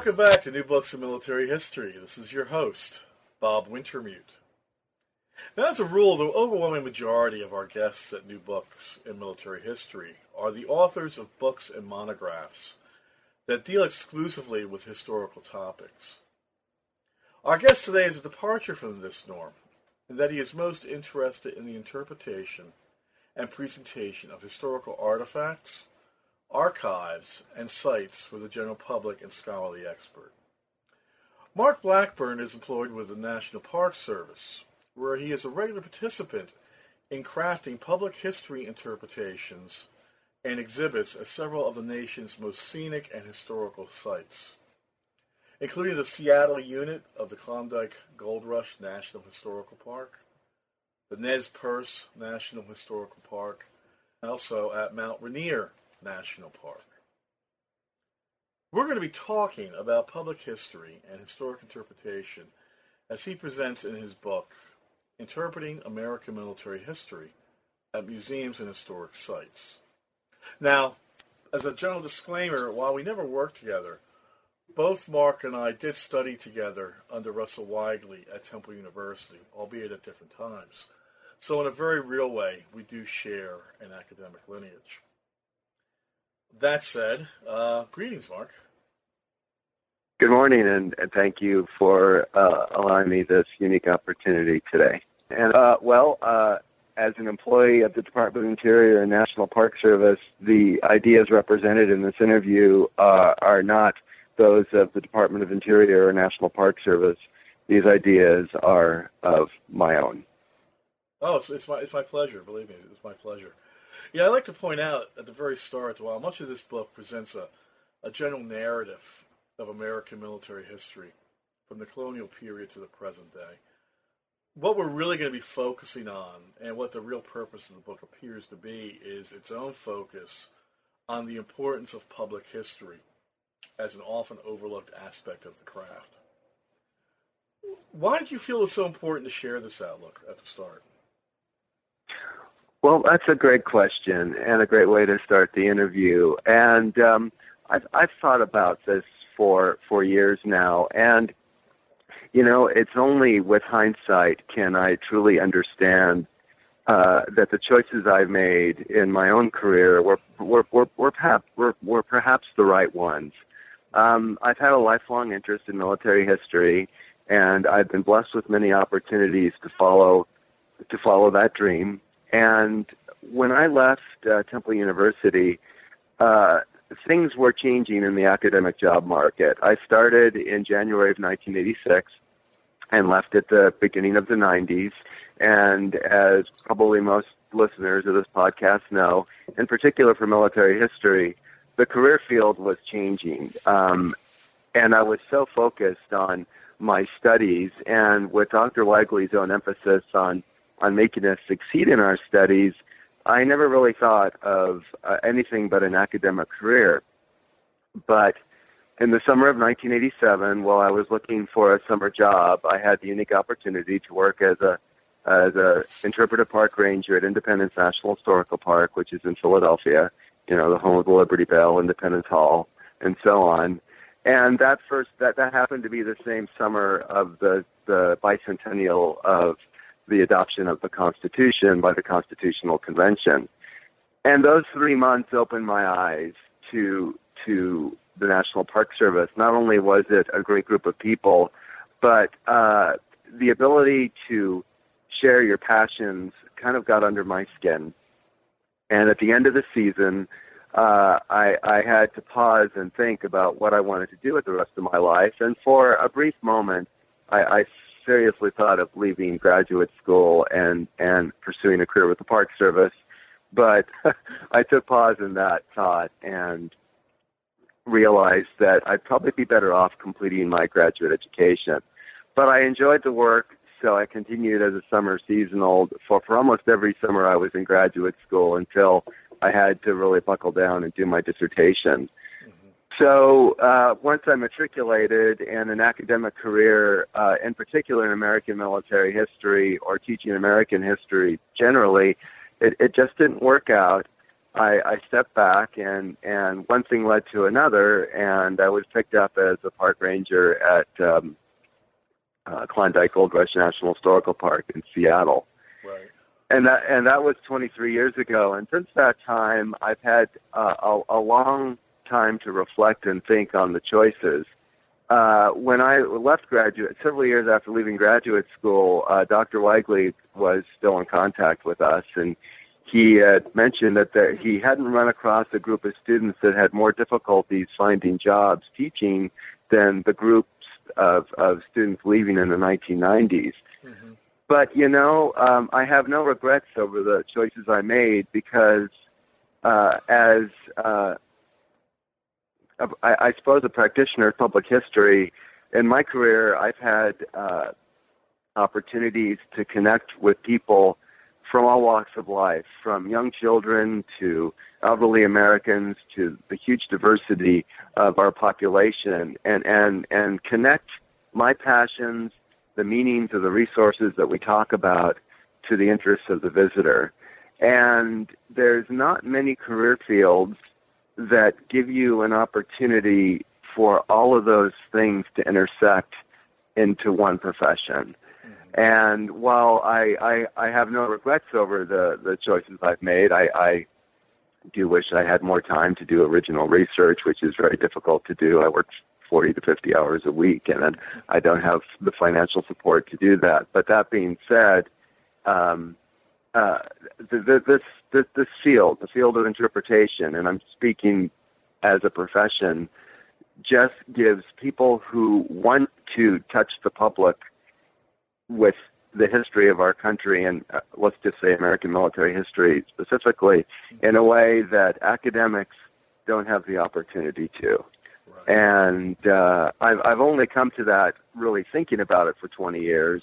welcome back to New Books in Military History. This is your host, Bob Wintermute. Now, as a rule, the overwhelming majority of our guests at New Books in Military History are the authors of books and monographs that deal exclusively with historical topics. Our guest today is a departure from this norm, in that he is most interested in the interpretation and presentation of historical artifacts, archives, and sites for the general public and scholarly expert. Marc Blackburn is employed with the National Park Service, where he is a regular participant in crafting public history interpretations and exhibits at several of the nation's most scenic and historical sites, including the Seattle unit of the Klondike Gold Rush National Historical Park, the Nez Perce National Historical Park, and also at Mount Rainier National Park. We're going to be talking about public history and historic interpretation as he presents in his book, Interpreting American Military History at Museums and Historic Sites. Now, as a general disclaimer, while we never worked together, both Marc and I did study together under Russell Weigley at Temple University, albeit at different times. So, in a very real way, we do share an academic lineage. That said, uh, greetings, Marc. Good morning, and, and thank you for uh, allowing me this unique opportunity today. And uh, well, uh, as an employee of the Department of Interior and National Park Service, the ideas represented in this interview uh, are not those of the Department of Interior or National Park Service. These ideas are of my own. Oh, it's, it's my it's my pleasure. Believe me, it's my pleasure. Yeah, I'd like to point out at the very start, while much of this book presents a, a general narrative of American military history from the colonial period to the present day, what we're really going to be focusing on and what the real purpose of the book appears to be is its own focus on the importance of public history as an often overlooked aspect of the craft. Why did you feel it was so important to share this outlook at the start? Well, that's a great question and a great way to start the interview. And um, I've, I've thought about this for for years now, and you know, it's only with hindsight can I truly understand uh, that the choices I've made in my own career were were were, were, perhaps, were, were perhaps the right ones. Um, I've had a lifelong interest in military history, and I've been blessed with many opportunities to follow to follow that dream. And when I left uh, Temple University, uh, things were changing in the academic job market. I started in January of 1986 and left at the beginning of the 90s. And as probably most listeners of this podcast know, in particular for military history, the career field was changing. Um, and I was so focused on my studies and with Dr. Weigley's own emphasis on, on making us succeed in our studies, I never really thought of uh, anything but an academic career. But in the summer of 1987, while I was looking for a summer job, I had the unique opportunity to work as a as a interpretive park ranger at Independence National Historical Park, which is in Philadelphia. You know, the home of the Liberty Bell, Independence Hall, and so on. And that first that that happened to be the same summer of the the bicentennial of the adoption of the Constitution by the Constitutional Convention. And those three months opened my eyes to to the National Park Service. Not only was it a great group of people, but uh, the ability to share your passions kind of got under my skin. And at the end of the season, uh, I, I had to pause and think about what I wanted to do with the rest of my life. And for a brief moment, I, I seriously thought of leaving graduate school and, and pursuing a career with the Park Service. But I took pause in that thought and realized that I'd probably be better off completing my graduate education. But I enjoyed the work, so I continued as a summer seasonal. For, for almost every summer I was in graduate school until I had to really buckle down and do my dissertation. So uh, once I matriculated in an academic career, uh, in particular in American military history or teaching American history generally, it, it just didn't work out I, I stepped back, and and one thing led to another, and I was picked up as a park ranger at um, uh, Klondike Gold Rush National Historical Park in Seattle. Right. And that and that was 23 years ago. And since that time, I've had uh, a, a long time to reflect and think on the choices. Uh, when I left graduate, several years after leaving graduate school, uh, Dr. Weigley was still in contact with us, and he had mentioned that there, he hadn't run across a group of students that had more difficulties finding jobs teaching than the groups of, of students leaving in the 1990s. Mm-hmm. But you know, um, I have no regrets over the choices I made because, uh, as uh, I, I suppose a practitioner of public history, in my career, I've had uh, opportunities to connect with people from all walks of life, from young children to elderly Americans to the huge diversity of our population, and and and connect my passions, the meanings of the resources that we talk about, to the interests of the visitor. And there's not many career fields that give you an opportunity for all of those things to intersect into one profession. Mm-hmm. And while I, I, I have no regrets over the, the choices I've made, I, I do wish I had more time to do original research, which is very difficult to do. I work 40 to 50 hours a week, and I don't have the financial support to do that. But that being said, um, uh, the, this, this this field, the field of interpretation, and I'm speaking as a profession, just gives people who want to touch the public with the history of our country and uh, let's just say American military history specifically in a way that academics don't have the opportunity to. Right. And uh, I've, I've only come to that really thinking about it for 20 years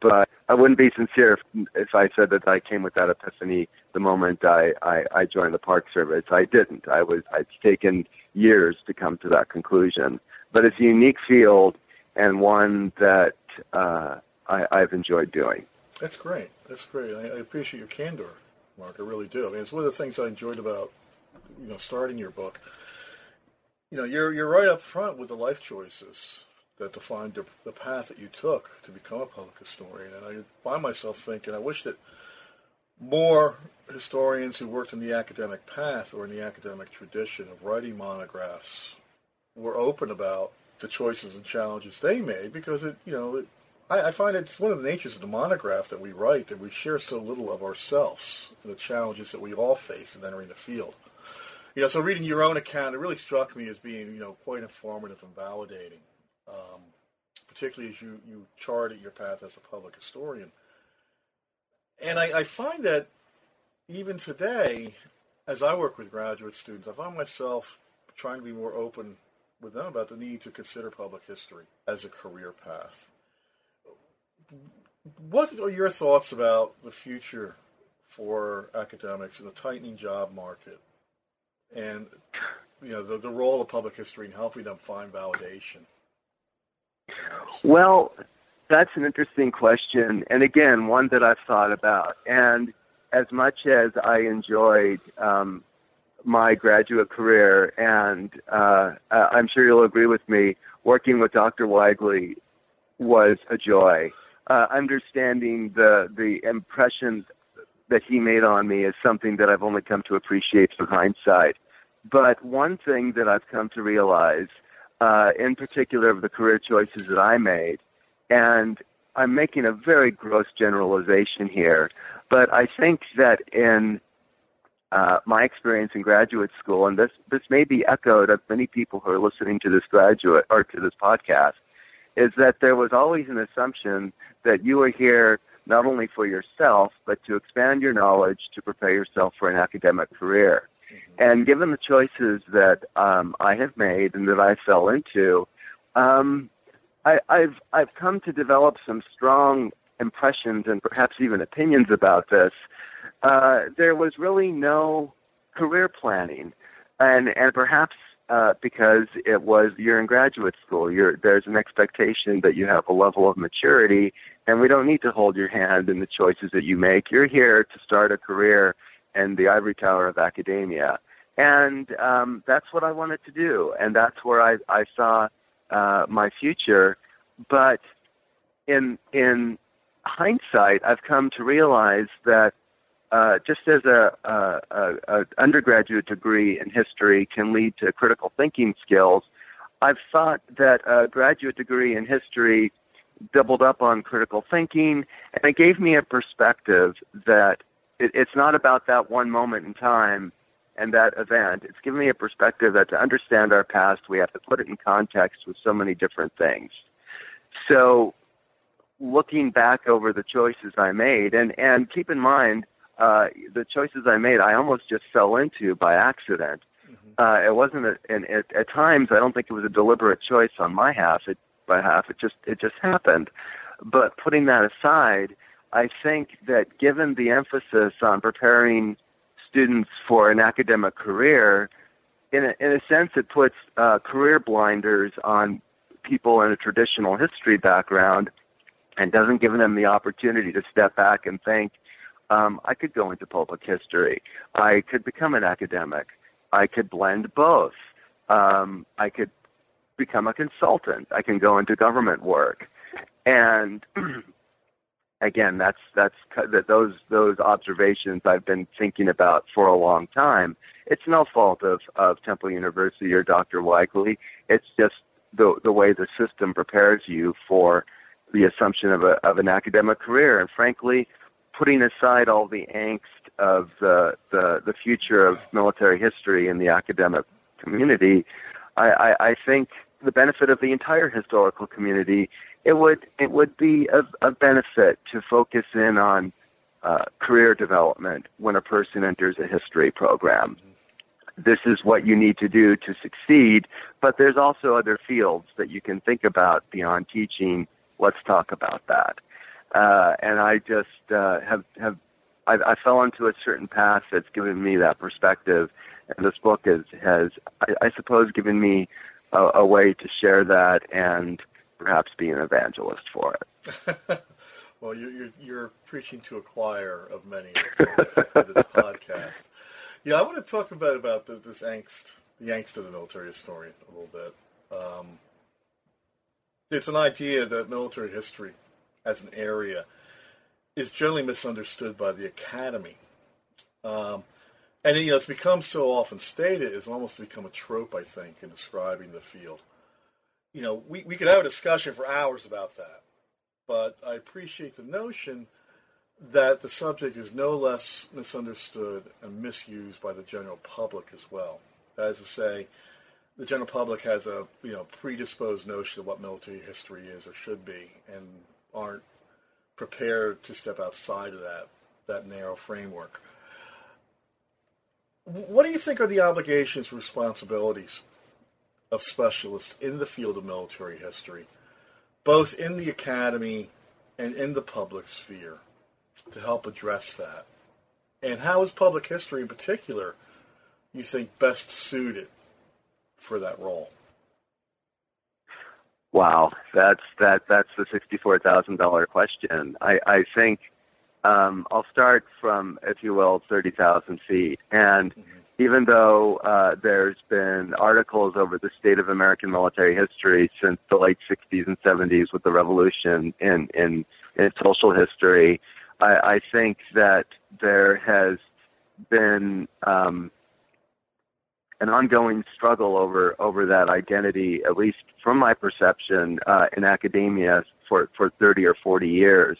but I wouldn't be sincere if, if I said that I came with that epiphany the moment I, I, I joined the Park Service. I didn't. I was it's taken years to come to that conclusion. But it's a unique field and one that uh, I, I've enjoyed doing. That's great. That's great. I, I appreciate your candor, Marc. I really do. I mean, it's one of the things I enjoyed about you know starting your book. You know, you're you're right up front with the life choices that defined the, path that you took to become a public historian. And I find myself thinking, I wish that more historians who worked in the academic path or in the academic tradition of writing monographs were open about the choices and challenges they made because it, you know, it, I, I find it's one of the natures of the monograph that we write that we share so little of ourselves and the challenges that we all face in entering the field. You know, so reading your own account, it really struck me as being, you know, quite informative and validating particularly as you, you charted your path as a public historian. And I, I find that even today, as I work with graduate students, I find myself trying to be more open with them about the need to consider public history as a career path. What are your thoughts about the future for academics in a tightening job market and you know the, the role of public history in helping them find validation well, that's an interesting question, and again, one that I've thought about. And as much as I enjoyed um, my graduate career, and uh, I'm sure you'll agree with me, working with Dr. Weigley was a joy. Uh, understanding the the impression that he made on me is something that I've only come to appreciate through hindsight. But one thing that I've come to realize uh, in particular of the career choices that I made. And I'm making a very gross generalization here, but I think that in uh, my experience in graduate school, and this this may be echoed of many people who are listening to this graduate or to this podcast, is that there was always an assumption that you were here not only for yourself, but to expand your knowledge to prepare yourself for an academic career. And given the choices that um, I have made and that I fell into, um, I, I've I've come to develop some strong impressions and perhaps even opinions about this. Uh, there was really no career planning, and and perhaps uh, because it was you're in graduate school, you're, there's an expectation that you have a level of maturity, and we don't need to hold your hand in the choices that you make. You're here to start a career and the ivory tower of academia. And um, that's what I wanted to do, and that's where I, I saw uh, my future. But in in hindsight, I've come to realize that uh, just as a, a, a, a, undergraduate degree in history can lead to critical thinking skills, I've thought that a graduate degree in history doubled up on critical thinking, and it gave me a perspective that it, it's not about that one moment in time and that event. It's given me a perspective that to understand our past, we have to put it in context with so many different things. So, looking back over the choices I made, and, and keep in mind, uh, the choices I made, I almost just fell into by accident. Mm-hmm. Uh, it wasn't, a, and it, at times, I don't think it was a deliberate choice on my half. It, by half, it just, it just happened. But putting that aside, I think that given the emphasis on preparing students for an academic career, in a, in a sense, it puts uh, career blinders on people in a traditional history background and doesn't give them the opportunity to step back and think, um, I could go into public history. I could become an academic. I could blend both. Um, I could become a consultant. I can go into government work. And again, that's that's that those those observations I've been thinking about for a long time. It's no fault of of Temple University or Dr. Weigley. It's just the the way the system prepares you for the assumption of a of an academic career. And frankly, putting aside all the angst of the, the, the future of military history in the academic community, I, I, I think the benefit of the entire historical community, it would it would be of, of benefit to focus in on uh, career development when a person enters a history program. This is what you need to do to succeed, but there's also other fields that you can think about beyond teaching. Let's talk about that uh, and I just uh, have have I, I fell into a certain path that's given me that perspective, and this book is, has I, I suppose given me a, a way to share that and perhaps be an evangelist for it. well, you're, you're, you're preaching to a choir of many for this podcast. Yeah, I want to talk about about the, this angst, the angst of the military historian a little bit. Um, it's an idea that military history as an area is generally misunderstood by the academy. Um, and you know, it's become so often stated, it's almost become a trope, I think, in describing the field. You know, we, we could have a discussion for hours about that, but I appreciate the notion that the subject is no less misunderstood and misused by the general public as well. That is to say, the general public has a you know predisposed notion of what military history is or should be, and aren't prepared to step outside of that that narrow framework. What do you think are the obligations and responsibilities of specialists in the field of military history, both in the academy and in the public sphere, to help address that? And how is public history in particular, you think, best suited for that role? Wow, that's that that's the sixty-four thousand dollar question. I, I think um, I'll start from, if you will, thirty thousand feet. And mm-hmm. Even though uh, there's been articles over the state of American military history since the late '60s and '70s with the revolution in in, in social history, I, I think that there has been um, an ongoing struggle over over that identity, at least from my perception uh, in academia for for 30 or 40 years.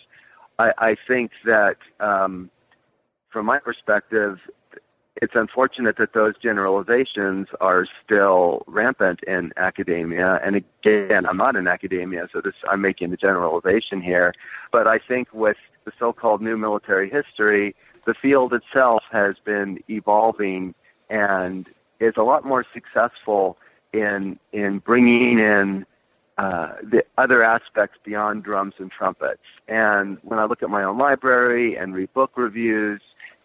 I, I think that um, from my perspective, it's unfortunate that those generalizations are still rampant in academia. And again, I'm not in academia, so this I'm making a generalization here. But I think with the so-called new military history, the field itself has been evolving and is a lot more successful in in bringing in uh, the other aspects beyond drums and trumpets. And when I look at my own library and read book reviews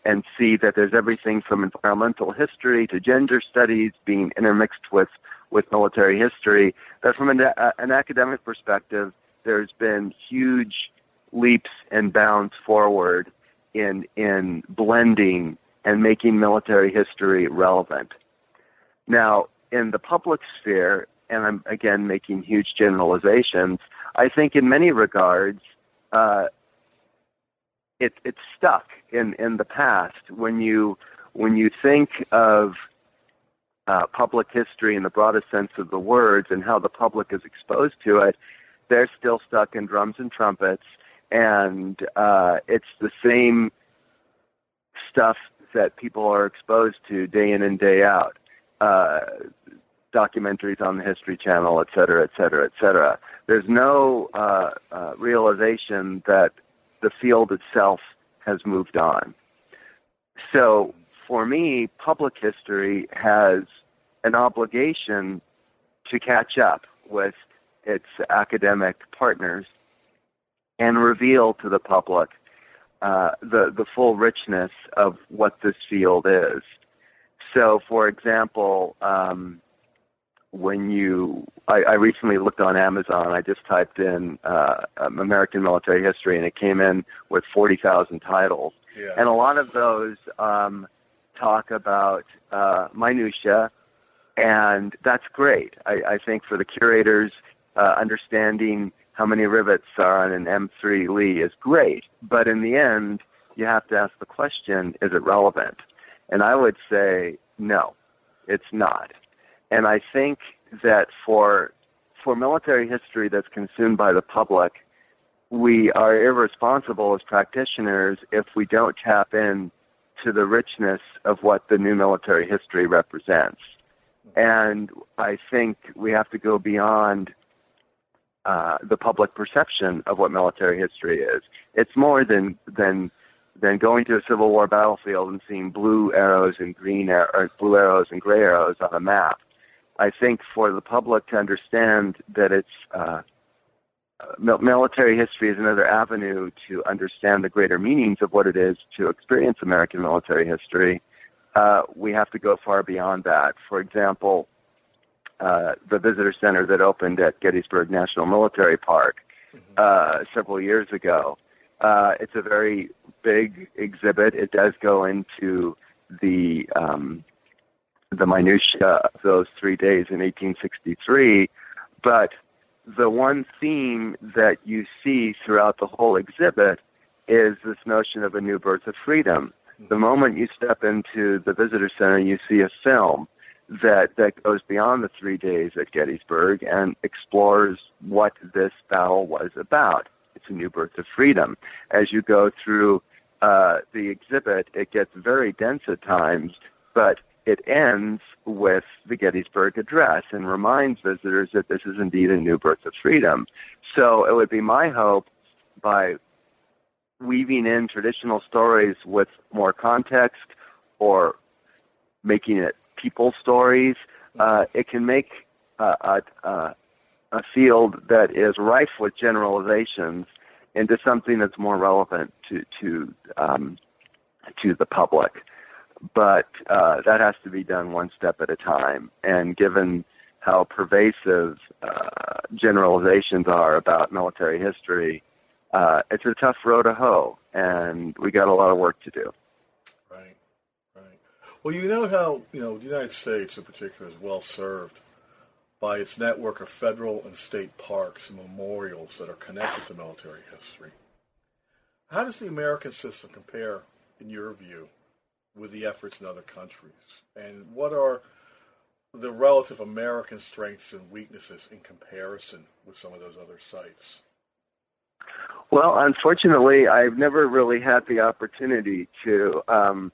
and see that there's everything from environmental history to gender studies being intermixed with with military history, that from an, uh, an academic perspective, there's been huge leaps and bounds forward in in blending and making military history relevant. Now, in the public sphere, and I'm again making huge generalizations, I think in many regards, uh, it, it's stuck in, in the past. When you when you think of uh, public history in the broadest sense of the words and how the public is exposed to it, they're still stuck in drums and trumpets, and uh, it's the same stuff that people are exposed to day in and day out. Uh, documentaries on the History Channel, et cetera, et cetera, et cetera. There's no uh, uh, realization that the field itself has moved on. So for me, public history has an obligation to catch up with its academic partners and reveal to the public uh, the the full richness of what this field is. So, for example, um, when you I, I recently looked on Amazon. I just typed in uh, um, American military history, and it came in with forty thousand titles. Yeah. And a lot of those um, talk about uh, minutia, and that's great. I, I think for the curators, uh, understanding how many rivets are on an M3 Lee is great. But in the end, you have to ask the question: Is it relevant? And I would say no, it's not. And I think that for for military history that's consumed by the public, we are irresponsible as practitioners if we don't tap in to the richness of what the new military history represents. And I think we have to go beyond uh, the public perception of what military history is. It's more than than than going to a Civil War battlefield and seeing blue arrows and green ar- blue arrows and gray arrows on a map. I think for the public to understand that it's uh, military history is another avenue to understand the greater meanings of what it is to experience American military history. Uh, we have to go far beyond that. For example, uh, the visitor center that opened at Gettysburg National Military Park uh, several years ago. Uh, it's a very big exhibit. It does go into the um, the minutia of those three days in 1863, but the one theme that you see throughout the whole exhibit is this notion of a new birth of freedom. The moment you step into the visitor center, you see a film that that goes beyond the three days at Gettysburg and explores what this battle was about. It's a new birth of freedom. As you go through uh, the exhibit, it gets very dense at times, but it ends with the Gettysburg Address and reminds visitors that this is indeed a new birth of freedom. So it would be my hope by weaving in traditional stories with more context or making it people stories, uh, it can make uh, a, a field that is rife with generalizations into something that's more relevant to to um, to the public but uh, that has to be done one step at a time. And given how pervasive uh, generalizations are about military history, uh, it's a tough row to hoe, and we got a lot of work to do. Right, right. Well, you know how you know the United States, in particular, is well served by its network of federal and state parks and memorials that are connected to military history. How does the American system compare, in your view, with the efforts in other countries? And what are the relative American strengths and weaknesses in comparison with some of those other sites? Well, unfortunately, I've never really had the opportunity to um,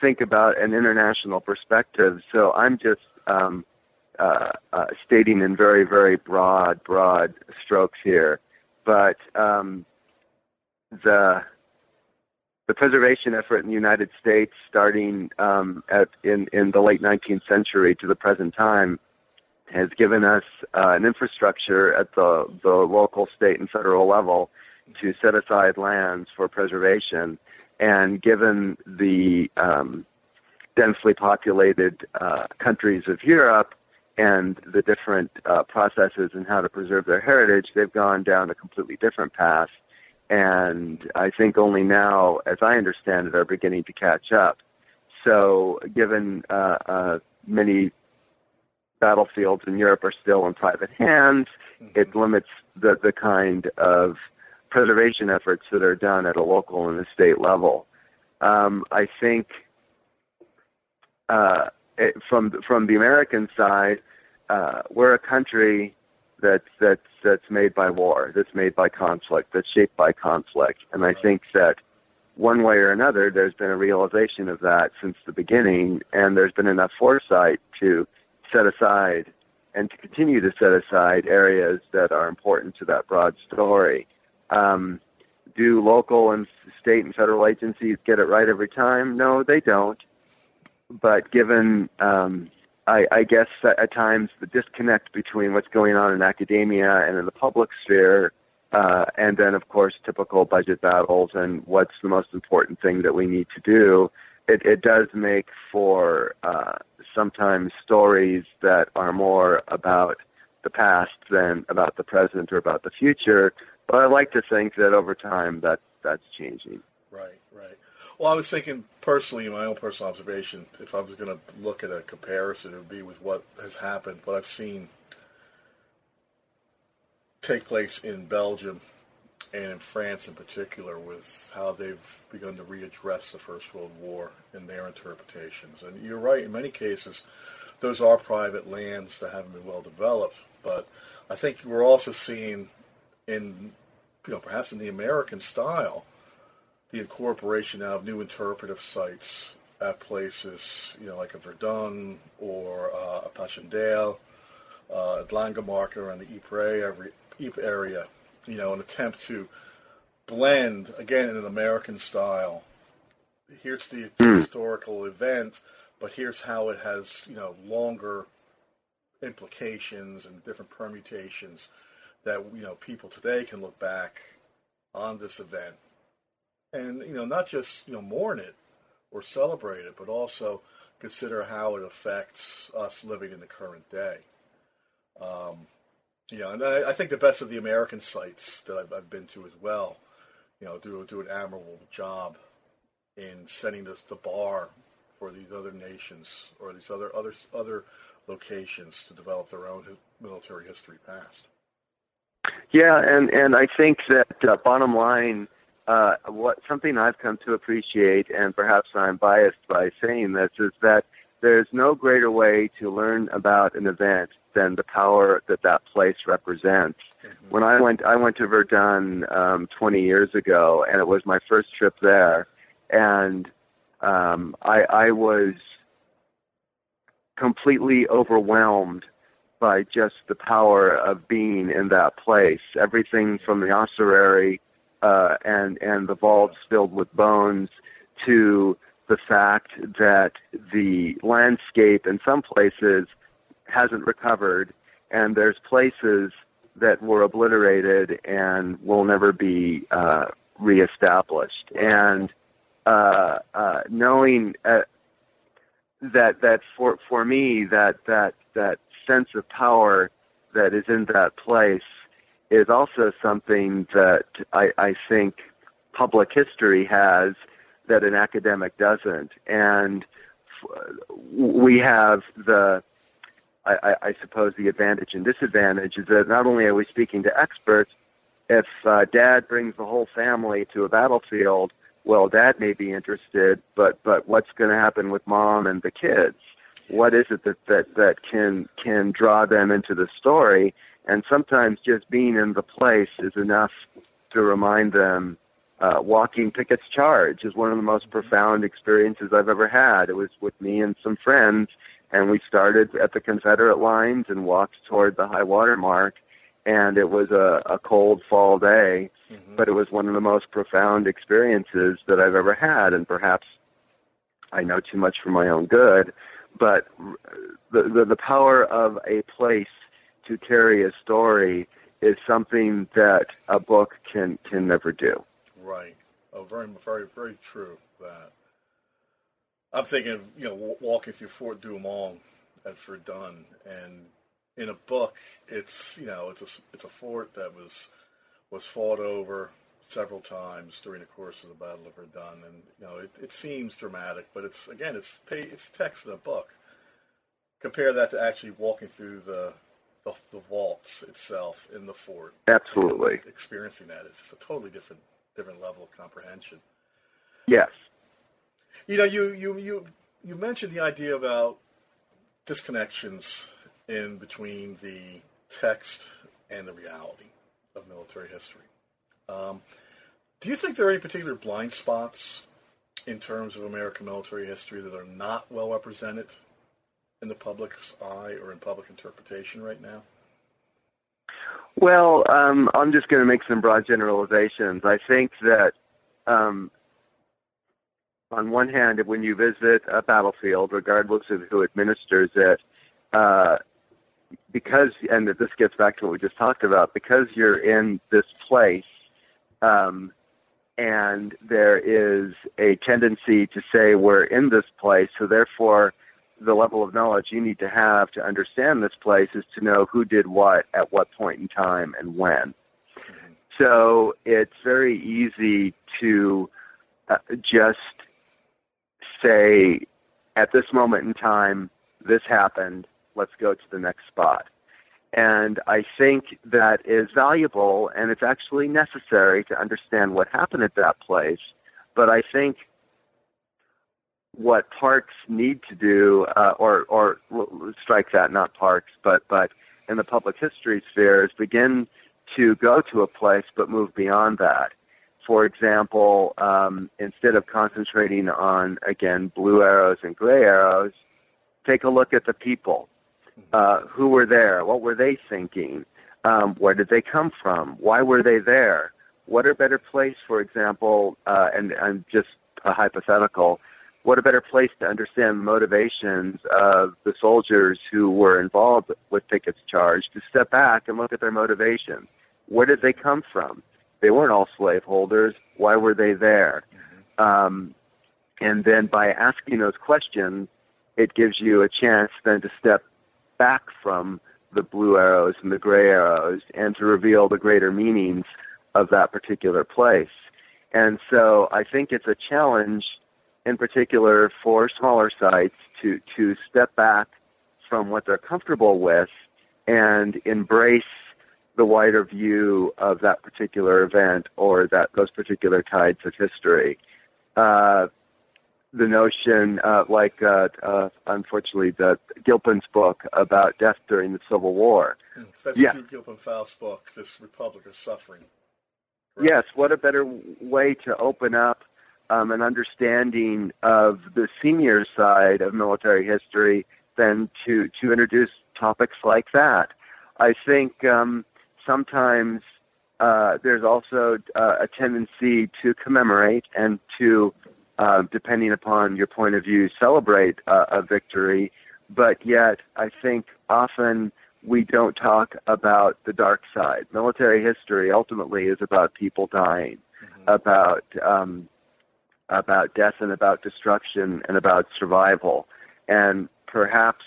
think about an international perspective. So I'm just um, uh, uh, stating in very, very broad, broad strokes here. But um, the the preservation effort in the United States, starting um, at, in, in the late 19th century to the present time, has given us uh, an infrastructure at the, the local, state, and federal level to set aside lands for preservation. And given the um, densely populated uh, countries of Europe and the different uh, processes and how to preserve their heritage, they've gone down a completely different path and I think only now, as I understand it, are beginning to catch up. So, given uh, uh, many battlefields in Europe are still in private hands, mm-hmm. it limits the, the kind of preservation efforts that are done at a local and a state level. Um, I think uh, it, from from the American side, uh, we're a country that's that's that's made by war, that's made by conflict, that's shaped by conflict, and I think that one way or another, there's been a realization of that since the beginning, and there's been enough foresight to set aside and to continue to set aside areas that are important to that broad story. Um, do local and state and federal agencies get it right every time? No, they don't. But given, um, I, I guess at times the disconnect between what's going on in academia and in the public sphere, uh, and then of course typical budget battles and what's the most important thing that we need to do, it, it does make for uh, sometimes stories that are more about the past than about the present or about the future. But I like to think that over time that that's changing. Right, right. Well, I was thinking personally, in my own personal observation, if I was going to look at a comparison, it would be with what has happened, what I've seen take place in Belgium and in France in particular with how they've begun to readdress the First World War in their interpretations. And you're right, in many cases, those are private lands that haven't been well developed. But I think we're also seeing in, you know, perhaps in the American style, the incorporation of new interpretive sites at places, you know, like a Verdun or uh, a Passchendaele, uh, Langemarck in the Ypres area you know, an attempt to blend again in an American style. Here's the mm. historical event, but here's how it has you know longer implications and different permutations that you know people today can look back on this event and you know not just you know mourn it or celebrate it, but also consider how it affects us living in the current day. Um, you know, and I, I, think the best of the American sites that I've, I've, been to as well, you know, do do an admirable job in setting the, the bar for these other nations or these other other other locations to develop their own military history past. Yeah, and and I think that uh, bottom line, uh, what something I've come to appreciate, and perhaps I'm biased by saying this, is that there's no greater way to learn about an event than the power that that place represents. Mm-hmm. When I went, I went to Verdun um, 20 years ago, and it was my first trip there, and um, I, I was completely overwhelmed by just the power of being in that place. Everything from the ossuary uh, and and the vaults filled with bones to the fact that the landscape in some places hasn't recovered, and there's places that were obliterated and will never be uh, reestablished. And uh, uh, knowing uh, that that for for me that that that sense of power that is in that place is also something that I, I think public history has that an academic doesn't. And we have the, I, I, suppose, the advantage and disadvantage is that not only are we speaking to experts, if uh, dad brings the whole family to a battlefield, well, dad may be interested, but but what's going to happen with mom and the kids? What is it that that that can can draw them into the story? And sometimes just being in the place is enough to remind them uh, walking Pickett's Charge is one of the most profound experiences I've ever had. It was with me and some friends, and we started at the Confederate lines and walked toward the high water mark. And it was a, a cold fall day, mm-hmm. but it was one of the most profound experiences that I've ever had. And perhaps I know too much for my own good, but the, the, the power of a place to carry a story is something that a book can, can never do. Right. Oh, very, very, very true. That I'm thinking, you know, walking through Fort Douaumont at Verdun, and in a book, it's you know, it's a it's a fort that was was fought over several times during the course of the Battle of Verdun, and you know it, it seems dramatic, but it's again it's it's text in a book. Compare that to actually walking through the the, the vaults itself in the fort. Absolutely, experiencing that is just a totally different different level of comprehension. Yes. You know, you you you you mentioned the idea about disconnections in between the text and the reality of military history. Um, do you think there are any particular blind spots in terms of American military history that are not well represented in the public's eye or in public interpretation right now? Well, um, I'm just going to make some broad generalizations. I think that, um, on one hand, when you visit a battlefield, regardless of who administers it, uh, because, and this gets back to what we just talked about, because you're in this place um, and there is a tendency to say we're in this place, so therefore the level of knowledge you need to have to understand this place is to know who did what at what point in time and when. So it's very easy to uh, just say, at this moment in time, this happened, let's go to the next spot. And I think that is valuable and it's actually necessary to understand what happened at that place. But I think what parks need to do, uh, or, or strike that, not parks, but, but in the public history sphere, is begin to go to a place but move beyond that. For example, um, instead of concentrating on, again, blue arrows and gray arrows, take a look at the people uh, who were there? What were they thinking? Um, where did they come from? Why were they there? What a better place, for example, uh, and, and just a hypothetical, what a better place to understand the motivations of the soldiers who were involved with Pickett's charge to step back and look at their motivations. Where did they come from? They weren't all slaveholders. Why were they there? Mm-hmm. Um, and then by asking those questions, it gives you a chance then to step back from the blue arrows and the gray arrows and to reveal the greater meanings of that particular place. And so I think it's a challenge in particular for smaller sites to, to step back from what they're comfortable with and embrace the wider view of that particular event or that those particular tides of history. Uh, the notion, uh, like uh, uh, unfortunately, the Gilpin's book about death during the Civil War. Mm, that's yeah. Gilpin Faust's book, This Republic of Suffering. Right. Yes, what a better way to open up um, an understanding of the senior side of military history than to, to introduce topics like that. I think um, sometimes uh, there's also uh, a tendency to commemorate and to uh, depending upon your point of view, celebrate uh, a victory. But yet, I think often we don't talk about the dark side. Military history ultimately is about people dying, mm-hmm. about um, about death and about destruction and about survival, and perhaps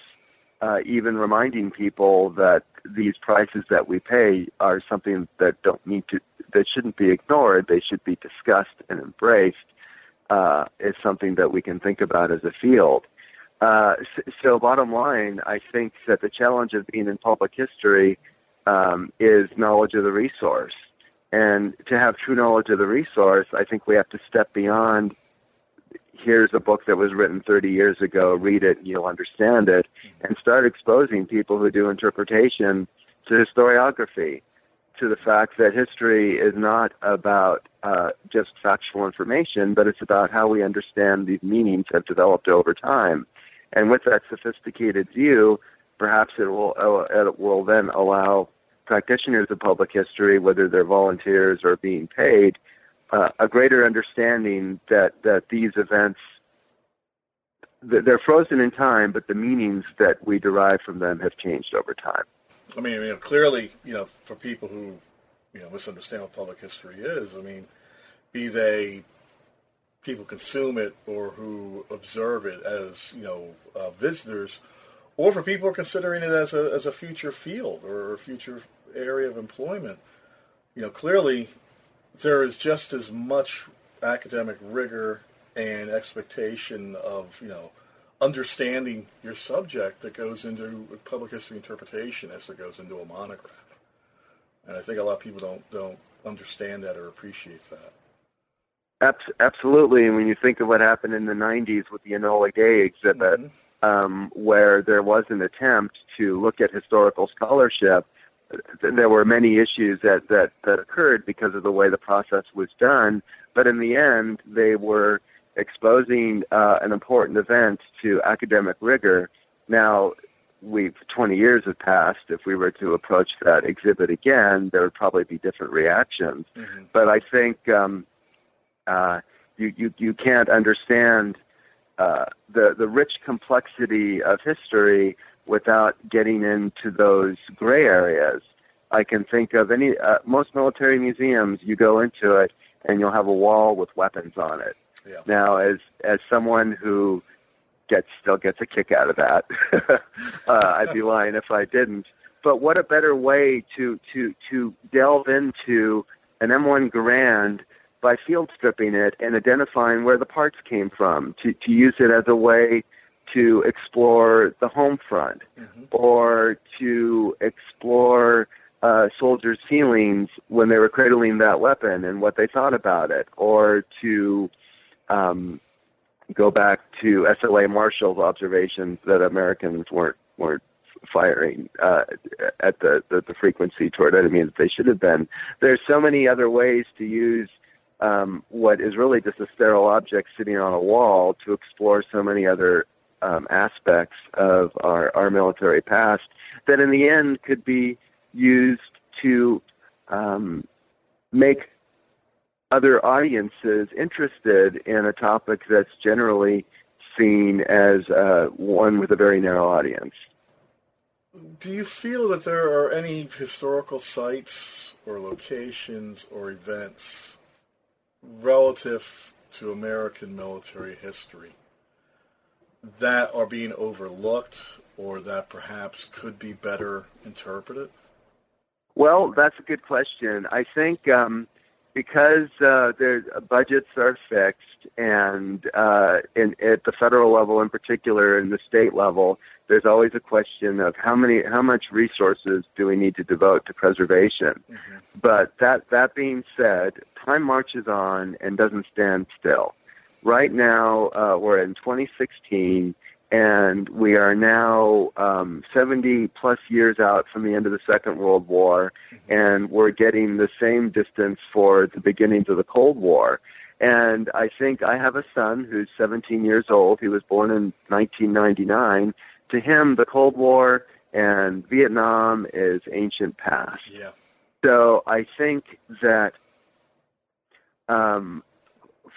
uh, even reminding people that these prices that we pay are something that don't need to that shouldn't be ignored. They should be discussed and embraced uh, is something that we can think about as a field. Uh, so, bottom line, I think that the challenge of being in public history um, is knowledge of the resource. And to have true knowledge of the resource, I think we have to step beyond here's a book that was written 30 years ago, read it you'll understand it, and start exposing people who do interpretation to historiography to the fact that history is not about uh, just factual information, but it's about how we understand these meanings have developed over time. And with that sophisticated view, perhaps it will uh, it will then allow practitioners of public history, whether they're volunteers or being paid, uh, a greater understanding that that these events they're frozen in time, but the meanings that we derive from them have changed over time. I mean, you know, clearly, you know, for people who, you know, misunderstand what public history is, I mean, be they people consume it or who observe it as, you know, uh, visitors, or for people who are considering it as a, as a future field or a future area of employment, you know, clearly there is just as much academic rigor and expectation of you know understanding your subject that goes into public history interpretation as there goes into a monograph. And I think a lot of people don't don't understand that or appreciate that. Absolutely, and when you think of what happened in the '90s with the Enola Gay exhibit, mm-hmm. Um, where there was an attempt to look at historical scholarship, there were many issues that, that that occurred because of the way the process was done. But in the end, they were exposing uh, an important event to academic rigor. Now, we've 20 years have passed. If we were to approach that exhibit again, there would probably be different reactions. Mm-hmm. But I think um, uh, you, you you can't understand uh, the the rich complexity of history without getting into those gray areas. I can think of any uh, most military museums. You go into it, and you'll have a wall with weapons on it. Yeah. Now, as as someone who gets still gets a kick out of that, uh, I'd be lying if I didn't. But what a better way to to to delve into an M1 Garand by field stripping it and identifying where the parts came from, to, to use it as a way to explore the home front mm-hmm. or to explore uh, soldiers' feelings when they were cradling that weapon and what they thought about it, or to um, go back to SLA Marshall's observations that Americans weren't weren't firing uh, at the, the, the frequency toward enemy that they should have been. There's so many other ways to use um, what is really just a sterile object sitting on a wall to explore so many other um, aspects of our, our military past that in the end could be used to um, make other audiences interested in a topic that's generally seen as uh, one with a very narrow audience. Do you feel that there are any historical sites or locations or events relative to American military history that are being overlooked or that perhaps could be better interpreted? Well, that's a good question. I think um, because uh, budgets are fixed, and uh, in, at the federal level in particular, and the state level, there's always a question of how many, how much resources do we need to devote to preservation. Mm-hmm. But that that being said, time marches on and doesn't stand still. Right now, uh, we're in 2016 and we are now um, 70 plus years out from the end of the Second World War, and we're getting the same distance for the beginnings of the Cold War. And I think I have a son who's 17 years old. He was born in 1999. To him, the Cold War and Vietnam is ancient past. Yeah. So I think that um,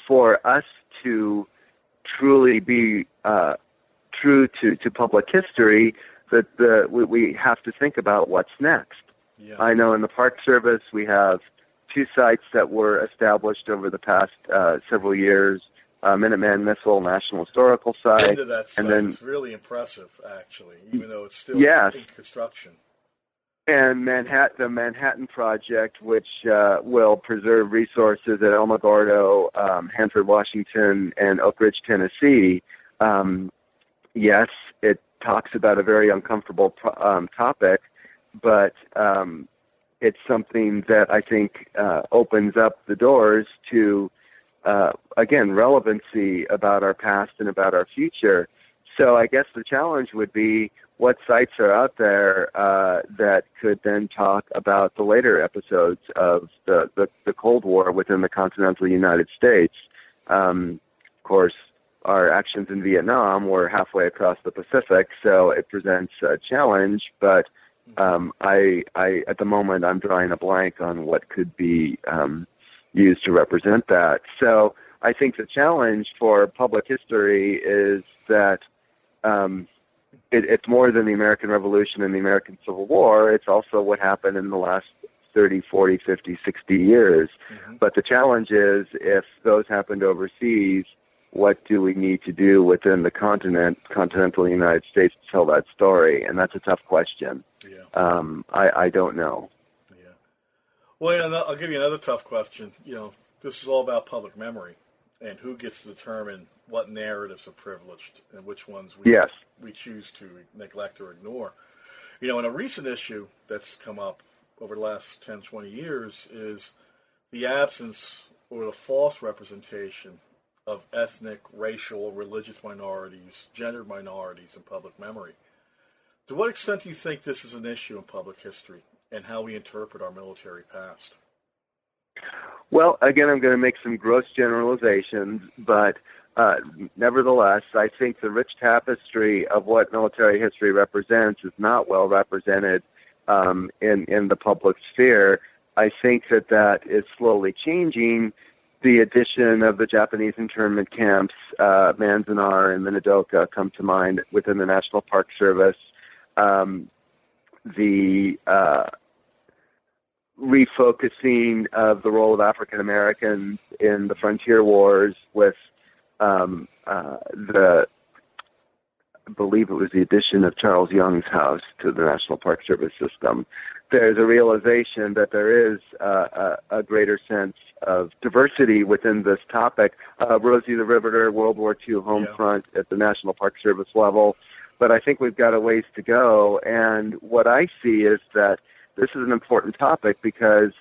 for us to truly be uh, true to, to public history that the, we, we have to think about what's next. Yeah. I know in the Park Service we have two sites that were established over the past uh, several years. Uh, Minuteman Missile National Historical Site, that site. and then it's really impressive, actually, even though it's still yes. in construction. And Manhattan, the Manhattan Project, which uh, will preserve resources at Alamogordo, um, Hanford, Washington, and Oak Ridge, Tennessee. Um, yes, it talks about a very uncomfortable um, topic, but um, it's something that I think uh, opens up the doors to, uh, again, relevancy about our past and about our future. So I guess the challenge would be what sites are out there uh, that could then talk about the later episodes of the, the, the Cold War within the continental United States. Um, of course, our actions in Vietnam were halfway across the Pacific, so it presents a challenge. But um, I, I, at the moment, I'm drawing a blank on what could be um, used to represent that. So I think the challenge for public history is that um, it, it's more than the American Revolution and the American Civil War. It's also what happened in the last 30, 40, 50, 60 years. Mm-hmm. But the challenge is if those happened overseas – what do we need to do within the continent, continental United States, to tell that story? And that's a tough question. Yeah. Um, I, I don't know. Yeah. Well, I'll give you another tough question. You know, this is all about public memory and who gets to determine what narratives are privileged and which ones we yes. we choose to neglect or ignore. You know, in a recent issue that's come up over the last 10, 20 years is the absence or the false representation of ethnic, racial, religious minorities, gendered minorities in public memory. To what extent do you think this is an issue in public history and how we interpret our military past? Well, again, I'm going to make some gross generalizations, but uh, nevertheless, I think the rich tapestry of what military history represents is not well represented um, in in the public sphere. I think that that is slowly changing. The addition of the Japanese internment camps, uh, Manzanar and Minidoka, come to mind within the National Park Service. Um, the uh, refocusing of the role of African Americans in the frontier wars with um, uh, the I believe it was the addition of Charles Young's house to the National Park Service system. There's a realization that there is uh, a, a, greater sense of diversity within this topic. Uh, Rosie the Riveter, World War II home yeah. front at the National Park Service level. But I think we've got a ways to go. And what I see is that this is an important topic because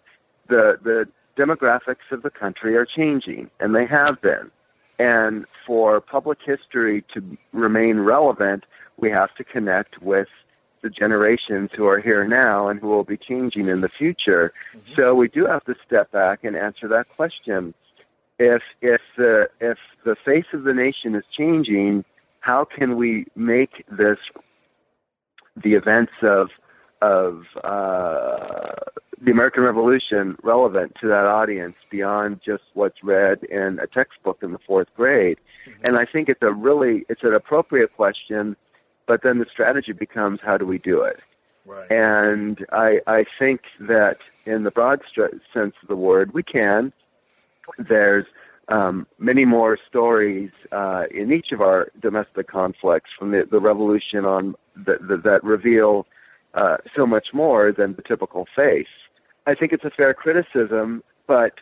the the demographics of the country are changing, and they have been. And for public history to remain relevant, we have to connect with the generations who are here now and who will be changing in the future. Mm-hmm. So we do have to step back and answer that question. If if the if the face of the nation is changing, how can we make this the events of of uh, the American Revolution relevant to that audience beyond just what's read in a textbook in the fourth grade. Mm-hmm. And I think it's a really it's an appropriate question, but then the strategy becomes how do we do it? Right. And I I think that in the broad st- sense of the word, we can. There's um, many more stories uh, in each of our domestic conflicts from the, the revolution on the, the, that reveal uh, so much more than the typical face. I think it's a fair criticism, but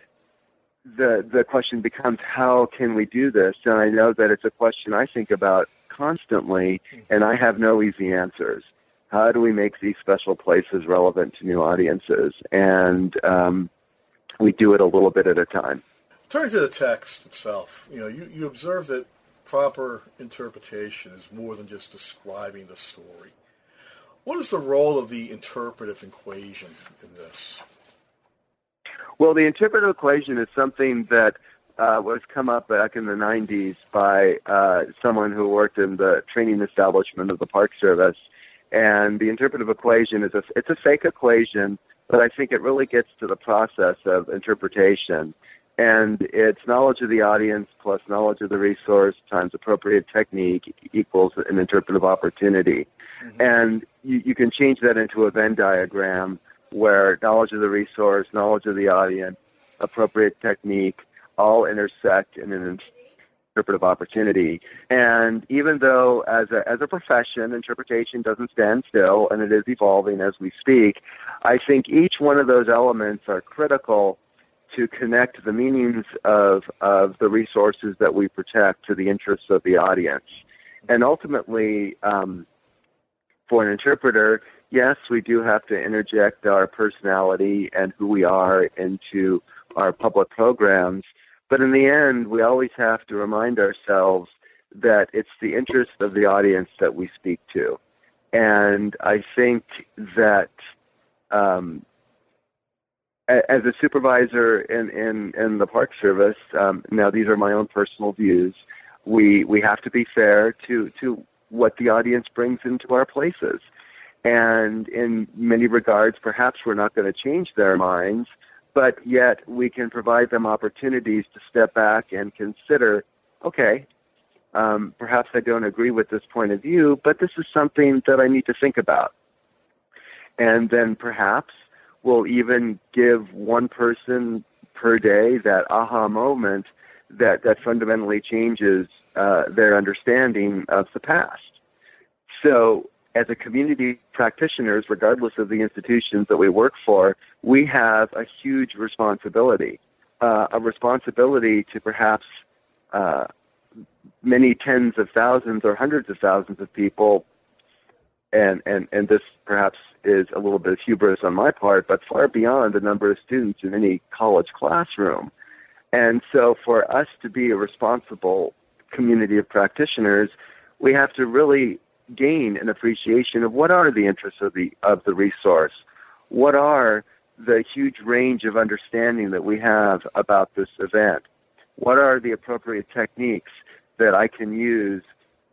the the question becomes how can we do this? And I know that it's a question I think about constantly, and I have no easy answers. How do we make these special places relevant to new audiences? And um, we do it a little bit at a time. Turning to the text itself, you know, you, you observe that proper interpretation is more than just describing the story. What is the role of the interpretive equation in this? Well, the interpretive equation is something that uh, was come up back in the 90s by uh, someone who worked in the training establishment of the Park Service. And the interpretive equation is a, it's a fake equation, but I think it really gets to the process of interpretation. And it's knowledge of the audience plus knowledge of the resource times appropriate technique equals an interpretive opportunity. Mm-hmm. And you, you can change that into a Venn diagram where knowledge of the resource, knowledge of the audience, appropriate technique all intersect in an interpretive opportunity. And even though as a, as a profession, interpretation doesn't stand still and it is evolving as we speak, I think each one of those elements are critical to connect the meanings of, of the resources that we protect to the interests of the audience. And ultimately, um, for an interpreter, yes, we do have to interject our personality and who we are into our public programs. But in the end, we always have to remind ourselves that it's the interest of the audience that we speak to. And I think that um, as a supervisor in, in, in the Park Service, um, now these are my own personal views, we, we have to be fair to, to what the audience brings into our places. And in many regards, perhaps we're not going to change their minds, but yet we can provide them opportunities to step back and consider, okay, um, perhaps I don't agree with this point of view, but this is something that I need to think about. And then perhaps we'll even give one person per day that aha moment that, that fundamentally changes uh, their understanding of the past. So as a community practitioners, regardless of the institutions that we work for, we have a huge responsibility, uh, a responsibility to perhaps uh, many tens of thousands or hundreds of thousands of people, and, and, and this perhaps is a little bit of hubris on my part, but far beyond the number of students in any college classroom. And so for us to be a responsible community of practitioners, we have to really gain an appreciation of what are the interests of the of the resource, what are the huge range of understanding that we have about this event, what are the appropriate techniques that I can use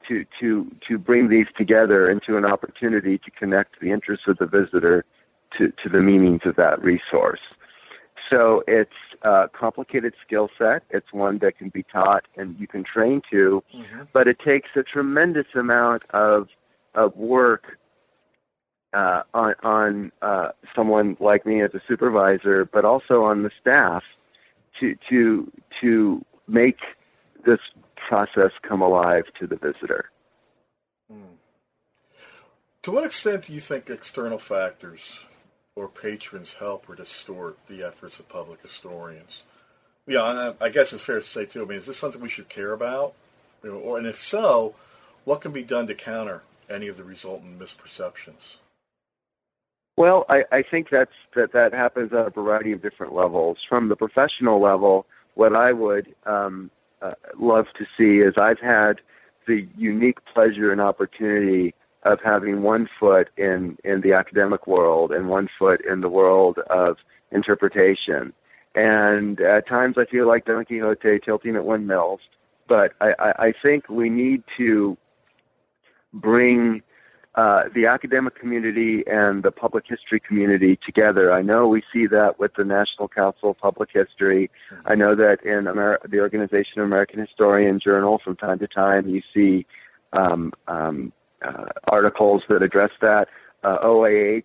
to to to bring these together into an opportunity to connect the interests of the visitor to to the meanings of that resource. So it's a complicated skill set. It's one that can be taught and you can train to, mm-hmm. but it takes a tremendous amount of of work uh, on on uh, someone like me as a supervisor, but also on the staff to to to make this process come alive to the visitor. Hmm. To what extent do you think external factors or patrons help or distort the efforts of public historians? Yeah, I guess it's fair to say too. I mean, is this something we should care about? You know, or and if so, what can be done to counter any of the resultant misperceptions? Well, I, I think that's that that happens at a variety of different levels. From the professional level, what I would um, uh, love to see is I've had the unique pleasure and opportunity of having one foot in, in the academic world and one foot in the world of interpretation. And at times I feel like Don Quixote tilting at windmills, but I, I, I think we need to bring uh, the academic community and the public history community together. I know we see that with the National Council of Public History. I know that in Amer- the Organization of American Historian Journal, from time to time, you see um, um, uh, articles that address that. Uh, OAH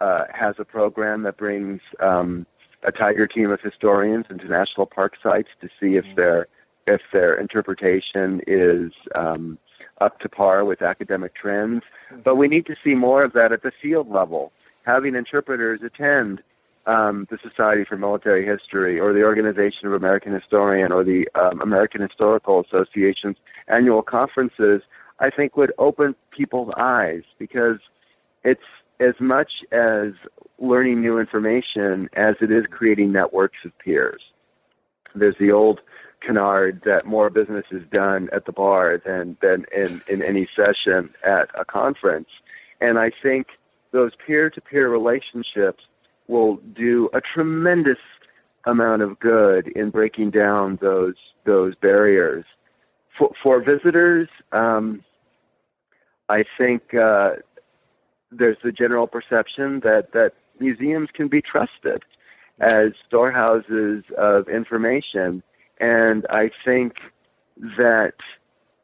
uh, has a program that brings um, a tiger team of historians into national park sites to see if their if their interpretation is um, up to par with academic trends. But we need to see more of that at the field level. Having interpreters attend um, the Society for Military History or the Organization of American Historian or the um, American Historical Association's annual conferences I think would open people's eyes because it's as much as learning new information as it is creating networks of peers. There's the old canard that more business is done at the bar than, than in, in any session at a conference. And I think those peer to peer relationships will do a tremendous amount of good in breaking down those those barriers. For, for visitors, um, I think uh, there's the general perception that, that museums can be trusted as storehouses of information. And I think that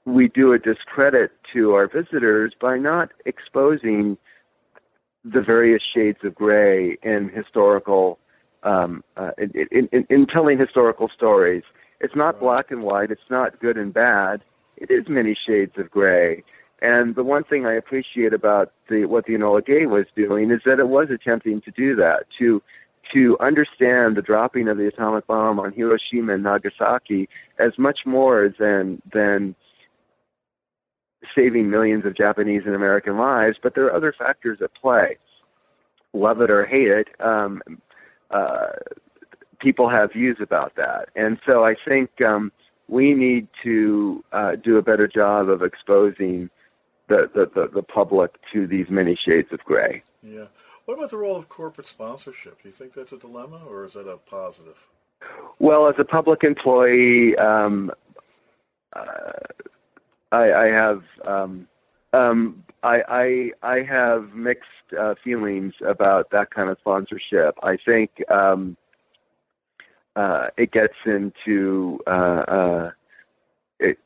we do a discredit to our visitors by not exposing the various shades of gray in historical, um, uh, in, in, in telling historical stories. It's not black and white. It's not good and bad. It is many shades of gray. And the one thing I appreciate about the what the Enola Gay was doing is that it was attempting to do that to to understand the dropping of the atomic bomb on Hiroshima and Nagasaki as much more than than saving millions of Japanese and American lives, but there are other factors at play. Love it or hate it, um, uh, people have views about that, and so I think um, we need to uh, do a better job of exposing the, the, the, the public to these many shades of gray. Yeah. What about the role of corporate sponsorship? Do you think that's a dilemma, or is that a positive? Well, as a public employee, um, uh, I, I have um, um, I, I, I have mixed uh, feelings about that kind of sponsorship. I think um, uh, it gets into uh, uh, it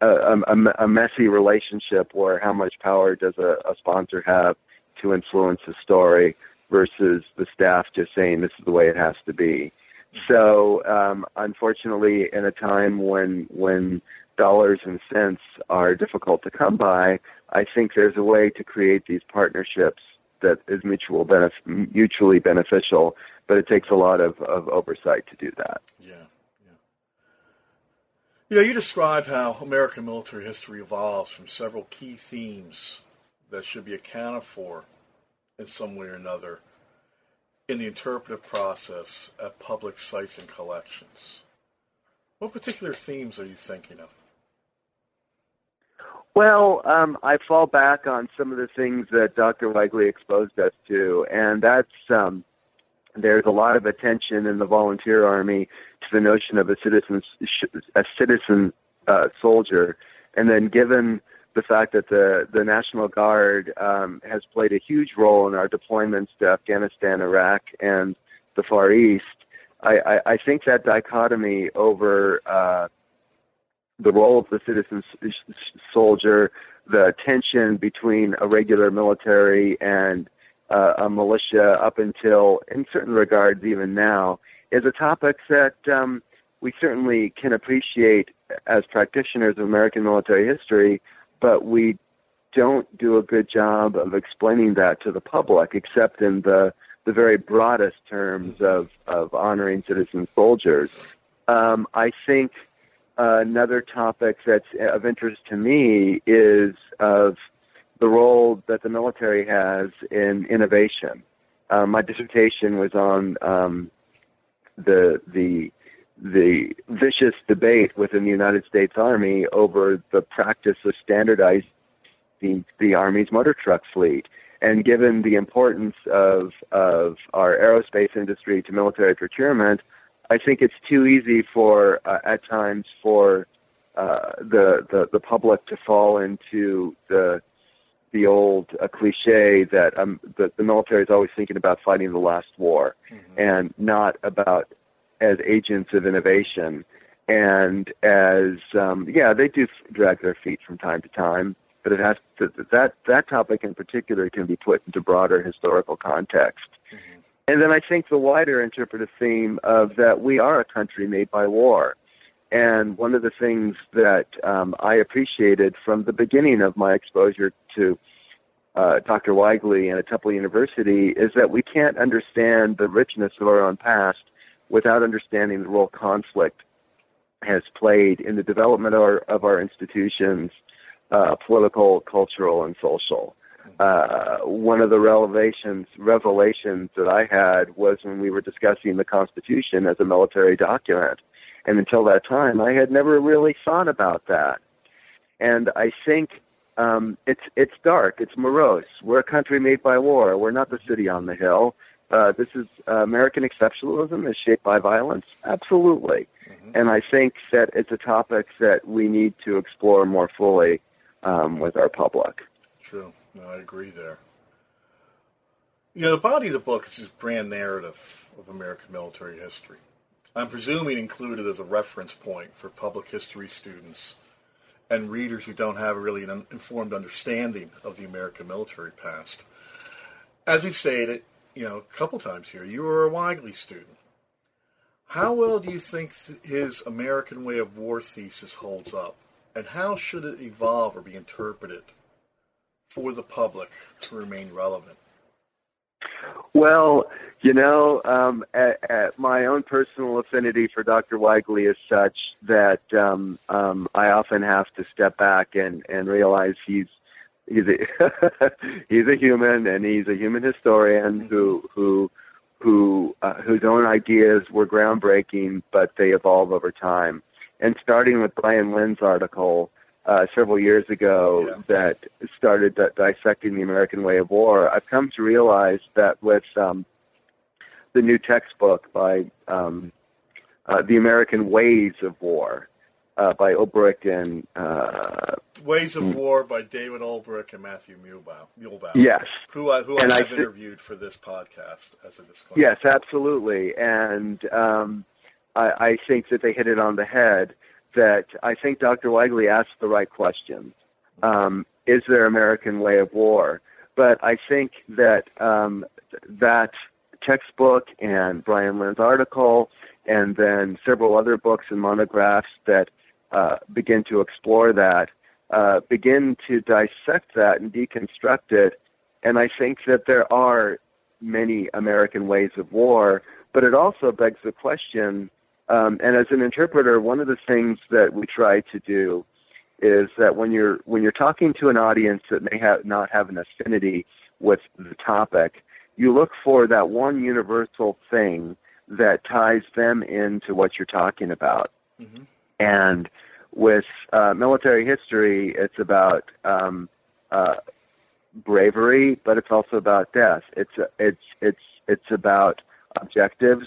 a, a, a messy relationship where how much power does a, a sponsor have to influence a story versus the staff just saying this is the way it has to be. So, um, unfortunately, in a time when when dollars and cents are difficult to come by, I think there's a way to create these partnerships that is mutual benef- mutually beneficial, but it takes a lot of, of oversight to do that. Yeah. You know, you described how American military history evolves from several key themes that should be accounted for in some way or another in the interpretive process at public sites and collections. What particular themes are you thinking of? Well, um, I fall back on some of the things that Dr. Weigley exposed us to, and that's um, there's a lot of attention in the volunteer army to the notion of a citizen a citizen uh, soldier, and then given the fact that the the National Guard um, has played a huge role in our deployments to Afghanistan, Iraq, and the Far East, I, I, I think that dichotomy over uh, the role of the citizen soldier, the tension between a regular military and uh, a militia up until, in certain regards, even now, is a topic that um, we certainly can appreciate as practitioners of American military history, but we don't do a good job of explaining that to the public, except in the the very broadest terms of of honoring citizen soldiers. Um, I think another topic that's of interest to me is of the role that the military has in innovation. Uh, my dissertation was on um, the the the vicious debate within the United States Army over the practice of standardizing the, the Army's motor truck fleet. And given the importance of of our aerospace industry to military procurement, I think it's too easy for uh, at times for uh, the, the the public to fall into the the old uh, cliche that um, the, the military is always thinking about fighting the last war mm-hmm. and not about as agents of innovation and as um, yeah they do drag their feet from time to time but it has to, that that topic in particular can be put into broader historical context and then I think the wider interpretive theme of that we are a country made by war. And one of the things that um, I appreciated from the beginning of my exposure to uh, Dr. Weigley and at Temple University is that we can't understand the richness of our own past without understanding the role conflict has played in the development of our, of our institutions, uh, political, cultural, and social uh, one of the revelations revelations that I had was when we were discussing the Constitution as a military document, and until that time, I had never really thought about that. And I think um, it's it's dark, it's morose. We're a country made by war. We're not the city on the hill. Uh, this is uh, American exceptionalism is shaped by violence, absolutely. Mm-hmm. And I think that it's a topic that we need to explore more fully um, with our public. True. No, I agree there. You know, the body of the book is this brand narrative of American military history. I'm presuming included as a reference point for public history students and readers who don't have really an informed understanding of the American military past. As we've stated, you know, a couple times here, you were a Weigley student. How well do you think his American Way of War thesis holds up, and how should it evolve or be interpreted for the public to remain relevant? Well, you know, um, at, at my own personal affinity for Dr. Weigley is such that um, um, I often have to step back and, and realize he's he's a he's a human and he's a human historian mm-hmm. who who who uh, whose own ideas were groundbreaking, but they evolve over time. And starting with Brian Lynn's article, uh, several years ago yeah. that started dissecting the American way of war, I've come to realize that with um, the new textbook by um, uh, The American Ways of War uh, by Ulbrich and. Uh, Ways of War by David Ulbrich and Matthew. Muehlbauer yes. Who, I, who I have interviewed for this podcast as a disclaimer. Yes, absolutely. And um, I, I think that they hit it on the head that I think Dr. Weigley asked the right questions. Um, is there American way of war? But I think that um, that textbook and Brian Linn's article, and then several other books and monographs that uh, begin to explore that, uh, begin to dissect that and deconstruct it. And I think that there are many American ways of war, but it also begs the question. Um, and as an interpreter, one of the things that we try to do is that when you're when you're talking to an audience that may have not have an affinity with the topic, you look for that one universal thing that ties them into what you're talking about. Mm-hmm. And with uh, military history, it's about um, uh, bravery, but it's also about death. It's it's it's it's about objectives,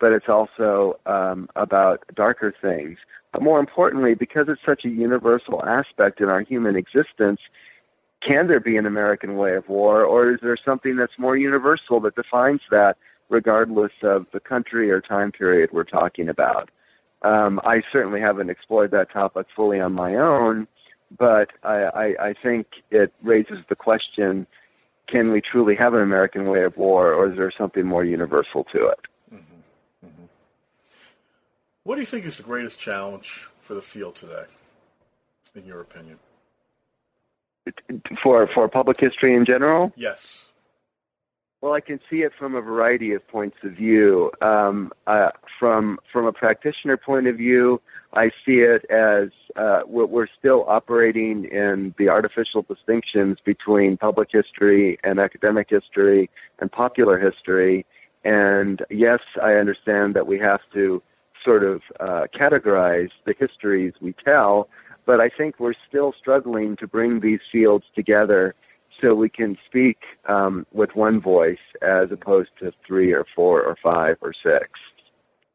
but it's also um, about darker things. But more importantly, because it's such a universal aspect in our human existence, can there be an American way of war, or is there something that's more universal that defines that, regardless of the country or time period we're talking about? Um, I certainly haven't explored that topic fully on my own, but I, I, I think it raises the question can we truly have an American way of war, or is there something more universal to it? What do you think is the greatest challenge for the field today, in your opinion? For for public history in general? Yes. Well, I can see it from a variety of points of view. Um, uh, from from a practitioner point of view, I see it as uh, we're still operating in the artificial distinctions between public history and academic history and popular history. And yes, I understand that we have to sort of uh, categorize the histories we tell, but I think we're still struggling to bring these fields together so we can speak um, with one voice as opposed to three or four or five or 6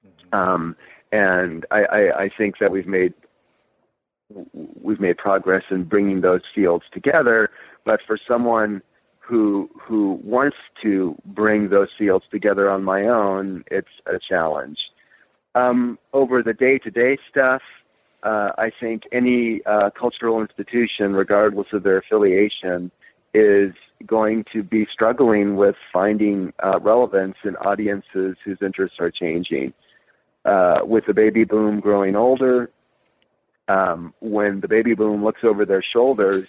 mm-hmm. um, and I, I, I think that we've made we've made progress in bringing those fields together. But for someone who who wants to bring those fields together on my own, it's a challenge. Um, over the day-to-day stuff, uh, I think any uh, cultural institution, regardless of their affiliation, is going to be struggling with finding uh, relevance in audiences whose interests are changing. Uh, with the baby boom growing older, um, when the baby boom looks over their shoulders,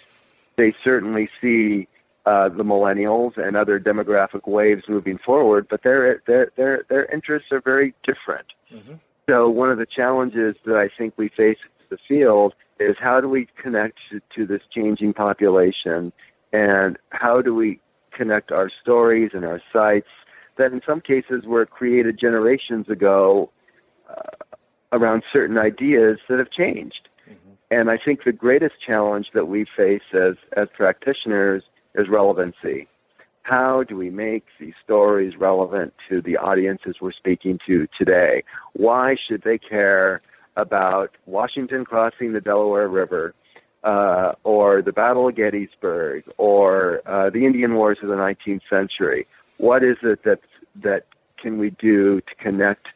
they certainly see uh, the millennials and other demographic waves moving forward, but their their their their interests are very different. Mm-hmm. So one of the challenges that I think we face in the field is how do we connect to, to this changing population and how do we connect our stories and our sites that in some cases were created generations ago uh, around certain ideas that have changed. Mm-hmm. And I think the greatest challenge that we face as, as practitioners is relevancy. How do we make these stories relevant to the audiences we're speaking to today? Why should they care about Washington crossing the Delaware River uh, or the Battle of Gettysburg, or uh, the Indian Wars of the 19th century. What is it that that can we do to connect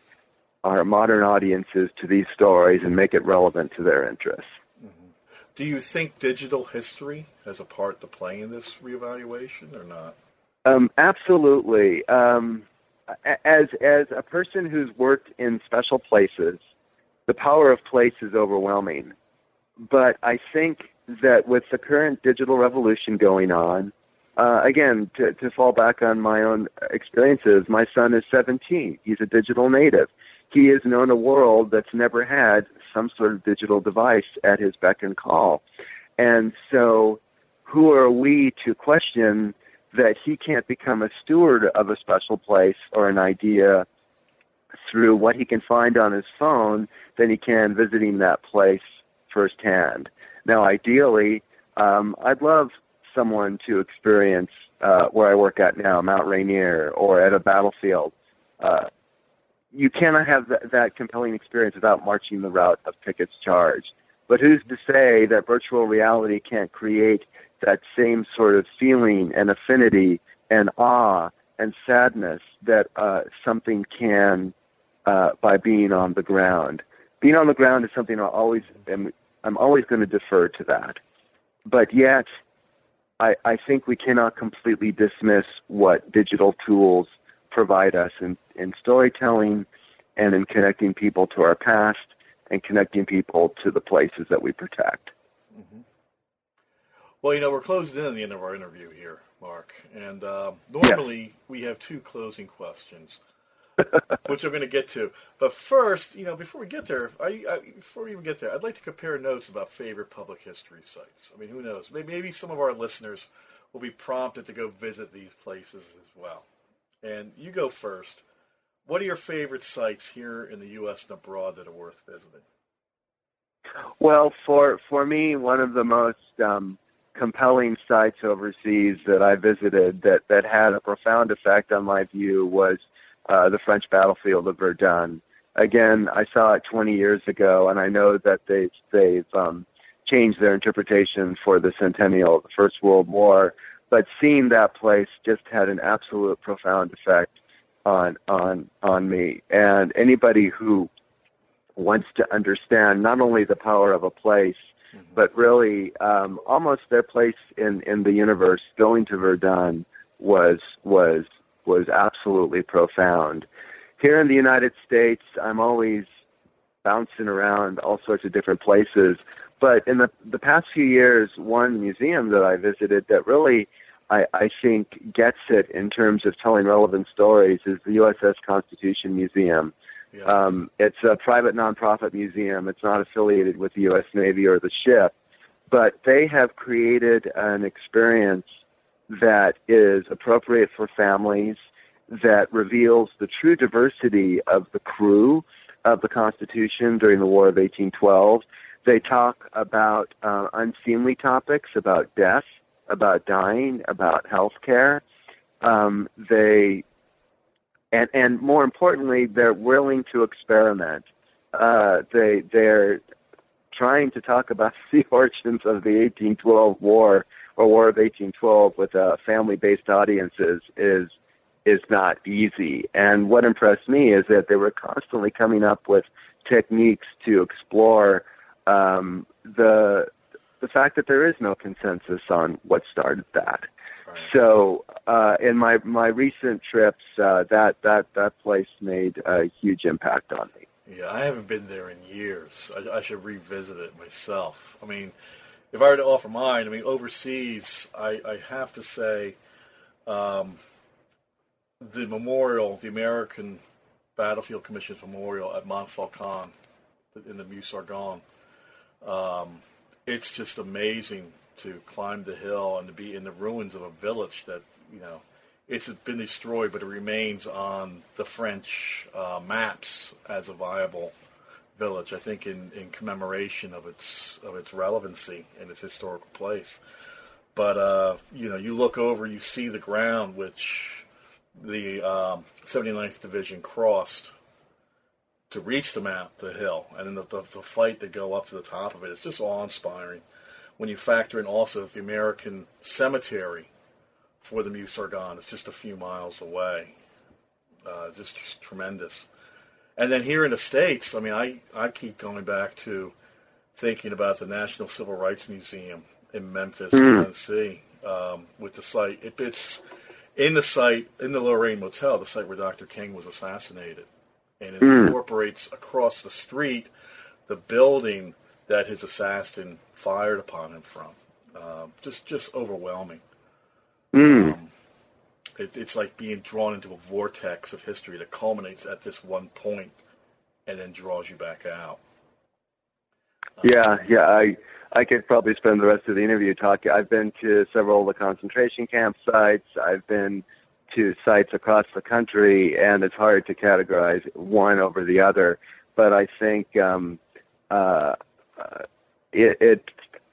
our modern audiences to these stories and make it relevant to their interests? Do you think digital history has a part to play in this reevaluation or not? Um, absolutely. Um, as as a person who's worked in special places, the power of place is overwhelming. But I think that with the current digital revolution going on, uh, again, to, to fall back on my own experiences, my son is 17. He's a digital native. He has known a world that's never had some sort of digital device at his beck and call. And so, who are we to question that he can't become a steward of a special place or an idea through what he can find on his phone than he can visiting that place firsthand. Now, ideally, um, I'd love someone to experience uh, where I work at now, Mount Rainier, or at a battlefield. Uh, you cannot have th- that compelling experience without marching the route of Pickett's charge. But who's to say that virtual reality can't create that same sort of feeling and affinity and awe and sadness that uh, something can uh, by being on the ground? Being on the ground is something I always am I'm always going to defer to that. But yet, I, I think we cannot completely dismiss what digital tools provide us in, in storytelling and in connecting people to our past and connecting people to the places that we protect. Mm-hmm. Well, you know, we're closing in on the end of our interview here, Marc, and uh, normally yeah. we have two closing questions. which I'm going to get to. But first, you know, before we get there, I, I, before we even get there, I'd like to compare notes about favorite public history sites. I mean, who knows? Maybe, maybe some of our listeners will be prompted to go visit these places as well. And you go first. What are your favorite sites here in the U.S. and abroad that are worth visiting? Well, for for me, one of the most um, compelling sites overseas that I visited that that had a profound effect on my view was uh, the French battlefield of Verdun. Again, I saw it 20 years ago, and I know that they've they've um, changed their interpretation for the centennial of the First World War. But seeing that place just had an absolute profound effect on on on me. And anybody who wants to understand not only the power of a place, mm-hmm. but really um, almost their place in in the universe, going to Verdun was was was absolutely profound. Here in the United States, I'm always bouncing around all sorts of different places. But in the the past few years, one museum that I visited that really I, I think gets it in terms of telling relevant stories is the USS Constitution Museum. Yeah. Um, it's a private nonprofit museum. It's not affiliated with the U.S. Navy or the ship, but they have created an experience that is appropriate for families, that reveals the true diversity of the crew of the Constitution during the War of 1812. They talk about uh, unseemly topics, about death, about dying, about health care. Um, they, and, and more importantly, they're willing to experiment. Uh, they, they're trying to talk about the origins of the 1812 war or War of 1812 with uh, family-based audiences is is not easy. And what impressed me is that they were constantly coming up with techniques to explore um, the the fact that there is no consensus on what started that. Right. So, uh, in my my recent trips, uh, that that that place made a huge impact on me. Yeah, I haven't been there in years. I, I should revisit it myself. I mean, if I were to offer mine, I mean, overseas, I, I have to say, um, the memorial, the American Battlefield Commission's memorial at Montfaucon in the Meuse Argonne. Um, it's just amazing to climb the hill and to be in the ruins of a village that you know it's been destroyed, but it remains on the French uh, maps as a viable village. I think in, in commemoration of its of its relevancy and its historical place. But uh, you know, you look over, you see the ground which the um, 79th Division crossed to reach the mount, the hill, and then the, the, the fight to go up to the top of it. It's just awe-inspiring. When you factor in also the American cemetery for the Meuse Argonne is just a few miles away, uh, just, just tremendous. And then here in the states, I mean, I I keep going back to thinking about the National Civil Rights Museum in Memphis, mm. Tennessee, um, with the site. It, it's in the site in the Lorraine Motel, the site where Dr. King was assassinated, and it mm. incorporates across the street the building that his assassin fired upon him from. Uh, just just overwhelming. Mm. Um, it, it's like being drawn into a vortex of history that culminates at this one point and then draws you back out. Yeah, yeah, I I could probably spend the rest of the interview talking. I've been to several of the concentration camp sites. I've been to sites across the country, and it's hard to categorize one over the other. But I think um, uh, it, it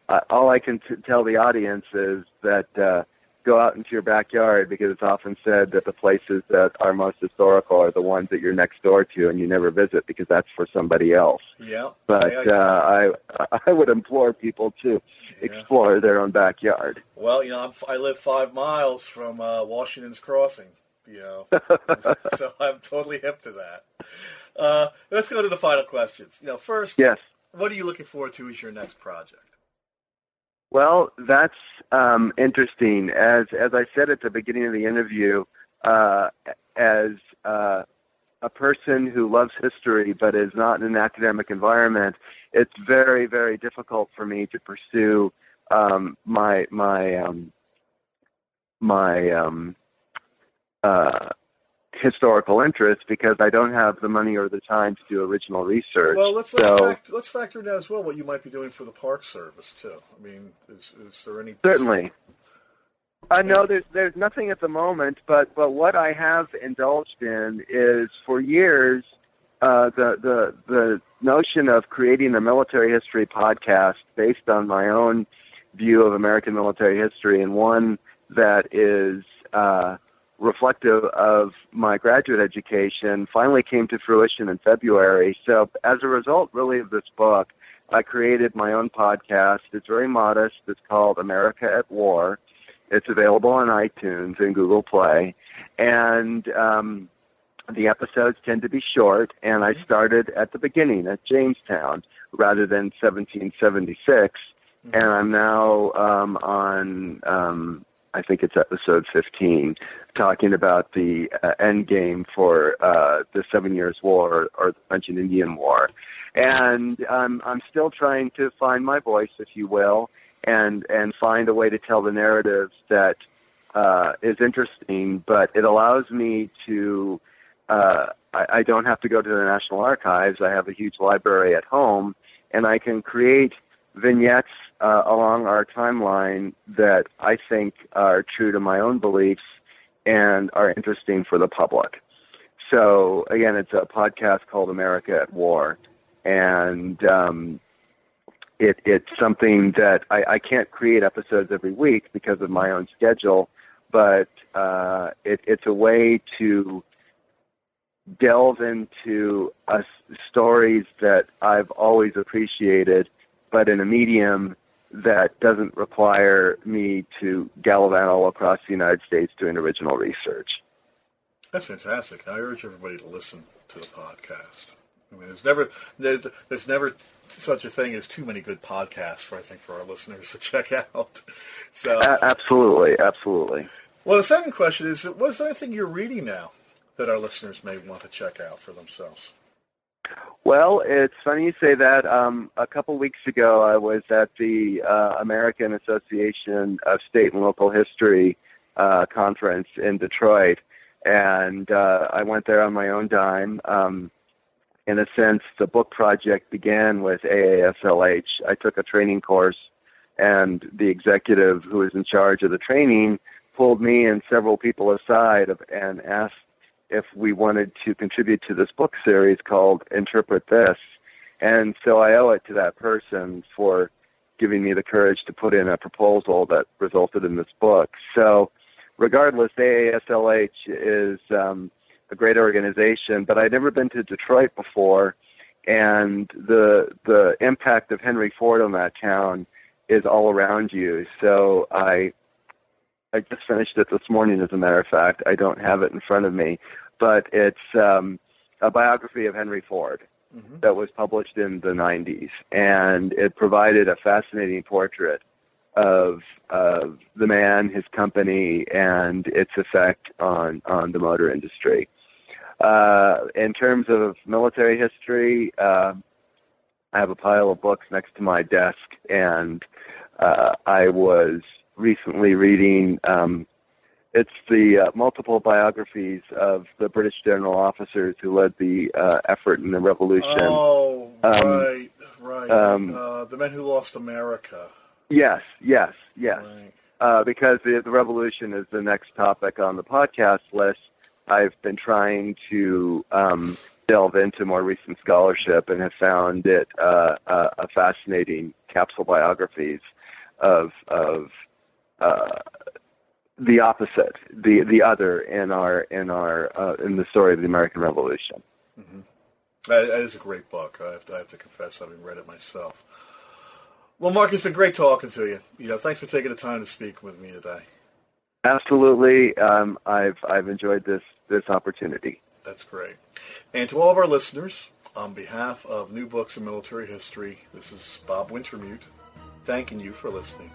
uh, all I can t- tell the audience is that uh, go out into your backyard because it's often said that the places that are most historical are the ones that you're next door to and you never visit because that's for somebody else. Yeah. But uh, I I would implore people to yeah. explore their own backyard. Well, you know, I'm, I live five miles from uh, Washington's Crossing, you know, so I'm totally hip to that. Uh, let's go to the final questions. You know, first, yes. What are you looking forward to as your next project? Well, that's um, interesting. As as I said at the beginning of the interview, uh, as uh, a person who loves history but is not in an academic environment, it's very, very difficult for me to pursue um, my my um, my um, uh, historical interest because I don't have the money or the time to do original research. Well, let's let's, so, factor, let's factor in as well what you might be doing for the Park Service too. I mean, is, is there any certainly? Uh, know there's there's nothing at the moment, but but what I have indulged in is for years uh, the the the notion of creating a military history podcast based on my own view of American military history and one that is uh, reflective of my graduate education finally came to fruition in February. So, as a result, really, of this book, I created my own podcast. It's very modest. It's called America at War. It's available on iTunes and Google Play. And um, the episodes tend to be short, and I started at the beginning at Jamestown rather than 1776. And I'm now um, on um, I think it's episode 15, talking about the uh, end game for uh, the Seven Years' War or the French and Indian War. And um, I'm still trying to find my voice, if you will, and, and find a way to tell the narrative that uh, is interesting, but it allows me to. Uh, I, I don't have to go to the National Archives. I have a huge library at home, and I can create vignettes uh, along our timeline that I think are true to my own beliefs and are interesting for the public. So again, it's a podcast called America at War, and um, it, it's something that I, I can't create episodes every week because of my own schedule, but uh, it, it's a way to delve into uh, stories that I've always appreciated, but in a medium that doesn't require me to gallivant all across the United States doing original research. That's fantastic. I urge everybody to listen to the podcast. I mean, there's never there's, never such a thing as too many good podcasts for I think for our listeners to check out. So absolutely, absolutely. Well, the second question is: What's there anything you're reading now that our listeners may want to check out for themselves? Well, it's funny you say that. Um, a couple weeks ago, I was at the uh, American Association of State and Local History uh, conference in Detroit, and uh, I went there on my own dime. Um, in a sense, the book project began with AASLH. I took a training course, and the executive who was in charge of the training pulled me and several people aside and asked if we wanted to contribute to this book series called Interpret This. And so I owe it to that person for giving me the courage to put in a proposal that resulted in this book. So, regardless, AASLH is um, a great organization, but I'd never been to Detroit before, and the the impact of Henry Ford on that town is all around you. So I I just finished it this morning, as a matter of fact. I don't have it in front of me, but it's um, a biography of Henry Ford mm-hmm. that was published in the 90s, and it provided a fascinating portrait of of the man, his company, and its effect on on the motor industry. Uh, in terms of military history, uh, I have a pile of books next to my desk, and uh, I was recently reading. Um, it's the uh, multiple biographies of the British general officers who led the uh, effort in the revolution. Oh, um, right, right. Um, uh, the men who lost America. Yes, yes, yes. Right. Uh, because the, the revolution is the next topic on the podcast list. I've been trying to um, delve into more recent scholarship and have found it uh, a fascinating capsule biographies of of uh, the opposite, the the other in our in our uh, in the story of the American Revolution. Mm-hmm. That, that is a great book. I have, to, I have to confess, having read it myself. Well, Marc, it's been great talking to you. You know, thanks for taking the time to speak with me today. Absolutely, um, I've I've enjoyed this this opportunity. That's great. And to all of our listeners, on behalf of New Books in Military History, this is Bob Wintermute, thanking you for listening.